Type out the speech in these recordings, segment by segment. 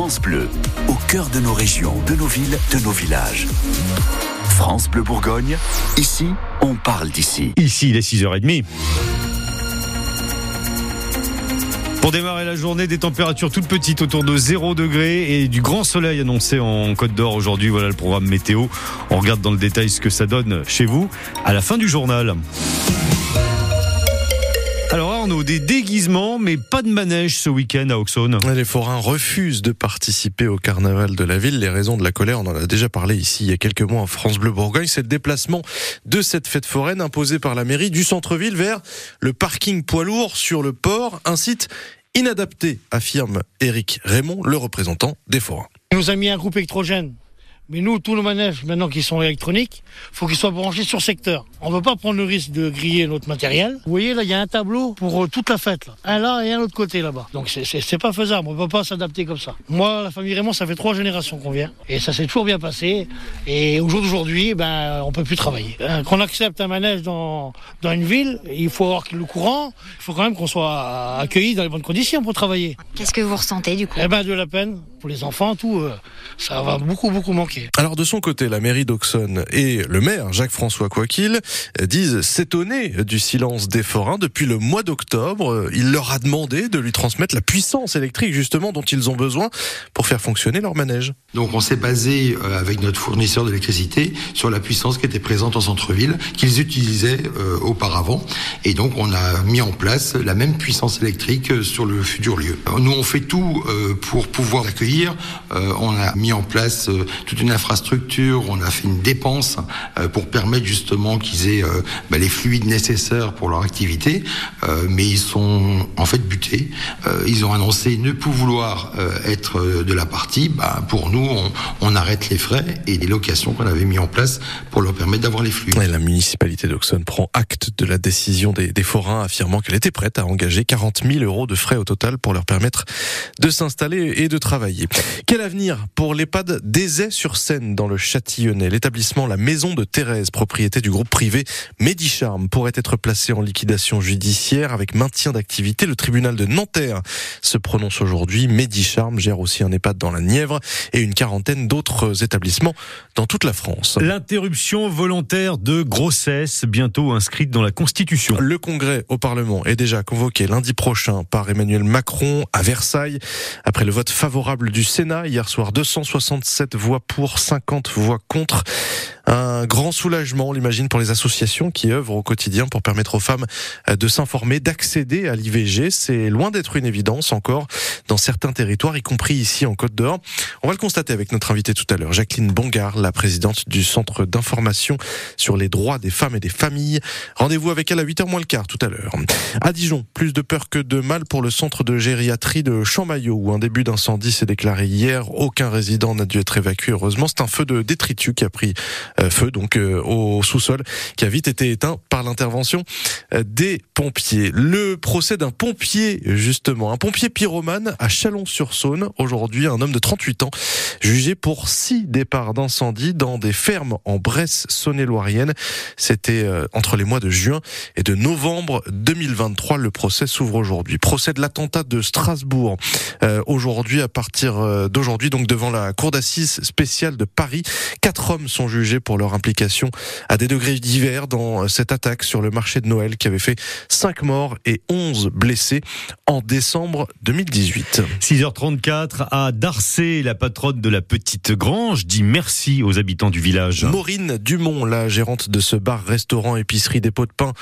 France Bleu, au cœur de nos régions, de nos villes, de nos villages. France Bleu Bourgogne, ici, on parle d'ici. Ici, il est 6h30. Pour démarrer la journée, des températures toutes petites autour de 0 degré et du grand soleil annoncé en Côte d'Or aujourd'hui. Voilà le programme météo. On regarde dans le détail ce que ça donne chez vous à la fin du journal. Alors Arnaud, des déguisements, mais pas de manège ce week-end à Auxonne. Les forains refusent de participer au carnaval de la ville. Les raisons de la colère, on en a déjà parlé ici il y a quelques mois en France Bleu Bourgogne. C'est le déplacement de cette fête foraine imposée par la mairie du centre-ville vers le parking poids lourd sur le port, un site inadapté, affirme Éric Raymond, le représentant des forains. Il nous a mis un groupe électrogène mais nous, tous nos manèges, maintenant qui sont électroniques, faut qu'ils soient branchés sur secteur. On ne veut pas prendre le risque de griller notre matériel. Vous voyez, là, il y a un tableau pour euh, toute la fête. Là. Un là et un autre côté là-bas. Donc c'est pas faisable. On ne peut pas s'adapter comme ça. Moi, la famille Raymond, ça fait trois générations qu'on vient. Et ça s'est toujours bien passé. Et au jour d'aujourd'hui, ben, on peut plus travailler. Euh, qu'on accepte un manège dans, dans une ville, il faut avoir le courant. Il faut quand même qu'on soit accueilli dans les bonnes conditions pour travailler. Qu'est-ce que vous ressentez du coup? Eh ben, de la peine pour les enfants, tout. Euh, ça va beaucoup, beaucoup manquer. Alors de son côté, la mairie d'Auxonne et le maire Jacques-François Coiquil disent s'étonner du silence des forains. Depuis le mois d'octobre, il leur a demandé de lui transmettre la puissance électrique justement dont ils ont besoin pour faire fonctionner leur manège. Donc on s'est basé euh, avec notre fournisseur d'électricité sur la puissance qui était présente en centre-ville, qu'ils utilisaient euh, auparavant. Et donc on a mis en place la même puissance électrique sur le futur lieu. Nous on fait tout pour pouvoir accueillir. On a mis en place toute une infrastructure, on a fait une dépense euh, pour permettre justement qu'ils aient euh, bah, les fluides nécessaires pour leur activité, euh, mais ils sont en fait butés. Ils ont annoncé ne plus vouloir être de la partie. Bah, pour nous, on, arrête les frais et les locations qu'on avait mis en place pour leur permettre d'avoir les fluides. la municipalité d'Auxonne prend acte de la décision des forains, affirmant qu'elle était prête à engager 40 000 euros de frais au total pour leur permettre de s'installer et de travailler. Quel avenir pour l'EHPAD d'Aizet sur scène dans le Châtillonnais? L'établissement La Maison de Thérèse, propriété du groupe privé Medicharm, pourrait être placé en liquidation judiciaire avec maintien d'activité. Le tribunal de Nanterre se prononce aujourd'hui. Medicharm gère aussi un EHPAD dans la Nièvre et une quarantaine d'autres établissements dans toute la France. L'interruption volontaire de grossesse, bientôt inscrite dans la Constitution. Le congrès au Parlement est déjà convoqué lundi prochain par Emmanuel Macron à Versailles. Après le vote favorable du Sénat hier soir, 267 voix pour 50 voix contre. Un grand soulagement, on l'imagine, pour les associations qui œuvrent au quotidien pour permettre aux femmes euh, de s'informer, d'accéder à l'IVG. C'est loin d'être une évidence encore dans certains territoires, y compris ici en Côte d'Or. On va le constater avec notre invitée tout à l'heure, Jacqueline Bongard, la présidente du Centre d'information sur les droits des femmes et des familles. Rendez-vous avec elle à 8h moins le quart tout à l'heure. À Dijon, plus de peur que de mal pour le centre de gériatrie de Champmaillot où un début d'incendie s'est déclaré hier. Aucun résident n'a dû être évacué, heureusement. C'est un feu de détritus qui a pris feu donc euh, au sous-sol qui a vite été éteint par l'intervention euh, des pompiers. Le procès d'un pompier justement, un pompier pyromane à Chalon-sur-Saône. Aujourd'hui, un homme de 38 ans jugé pour six départs d'incendie dans des fermes en Bresse, Saône-et-Loirienne. C'était entre les mois de juin et de novembre 2023. Le procès s'ouvre aujourd'hui. Procès de l'attentat de Strasbourg. aujourd'hui, à partir d'aujourd'hui, donc devant la cour d'assises spéciale de Paris, quatre hommes sont jugés leur implication à des degrés divers dans cette attaque sur le marché de Noël qui avait fait 5 morts et 11 blessés en décembre 2018. 6h34 à Darcé, la patronne de la petite grange dit merci aux habitants du village. Maureen Dumont, la gérante de ce bar, restaurant, épicerie, dépôt de pain,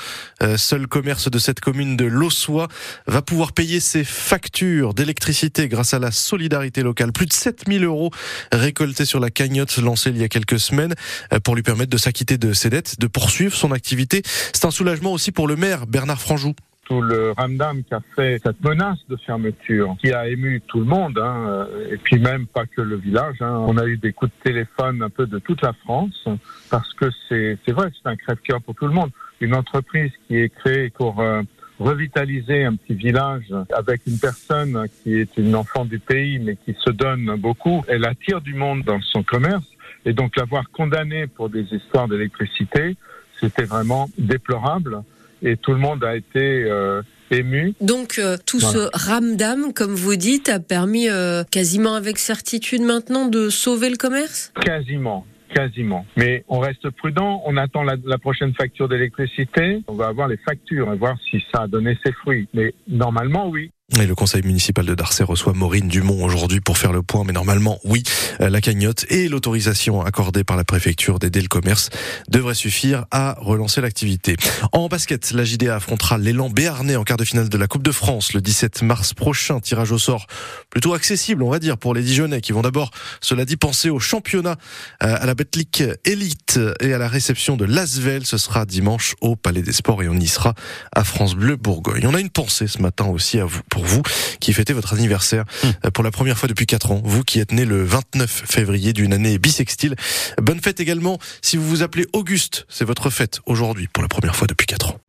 euh, seul commerce de cette commune de Lossois, va pouvoir payer ses factures d'électricité grâce à la solidarité locale. Plus de 7000 euros récoltés sur la cagnotte lancée il y a quelques semaines euh, pour lui permettre de s'acquitter de ses dettes, de poursuivre son activité. C'est un soulagement aussi pour le maire Bernard Franjou tout le ramdam qui a fait cette menace de fermeture, qui a ému tout le monde, hein, euh, et puis même pas que le village. Hein. On a eu des coups de téléphone un peu de toute la France, parce que c'est vrai, c'est un crève-cœur pour tout le monde. Une entreprise qui est créée pour euh, revitaliser un petit village avec une personne qui est une enfant du pays, mais qui se donne beaucoup, elle attire du monde dans son commerce. Et donc l'avoir condamné pour des histoires d'électricité, c'était vraiment déplorable. Et tout le monde a été euh, ému. Donc euh, tout ce ramdam, comme vous dites, a permis euh, quasiment avec certitude maintenant de sauver le commerce? Quasiment. Quasiment. Mais on reste prudent, on attend la, la prochaine facture d'électricité, on va avoir les factures et voir si ça a donné ses fruits. Mais normalement, oui. Et le conseil municipal de Darcey reçoit Maureen Dumont aujourd'hui pour faire le point, mais normalement, oui, euh, la cagnotte et l'autorisation accordée par la préfecture d'aider le commerce devraient suffire à relancer l'activité. En basket, la JDA affrontera l'élan béarnais en quart de finale de la Coupe de France le 17 mars prochain. Tirage au sort plutôt accessible, on va dire, pour les Dijonais qui vont d'abord, cela dit, penser au championnat, euh, à la Betlic Elite et à la réception de Lasvel. Ce sera dimanche au Palais des Sports et on y sera à France Bleu Bourgogne. On a une pensée ce matin aussi à vous vous qui fêtez votre anniversaire euh, pour la première fois depuis 4 ans. Vous qui êtes né le 29 février d'une année bissextile. Bonne fête également si vous vous appelez Auguste. C'est votre fête aujourd'hui pour la première fois depuis 4 ans.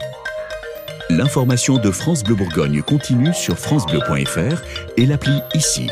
L'information de France Bleu Bourgogne continue sur francebleu.fr et l'appli ici.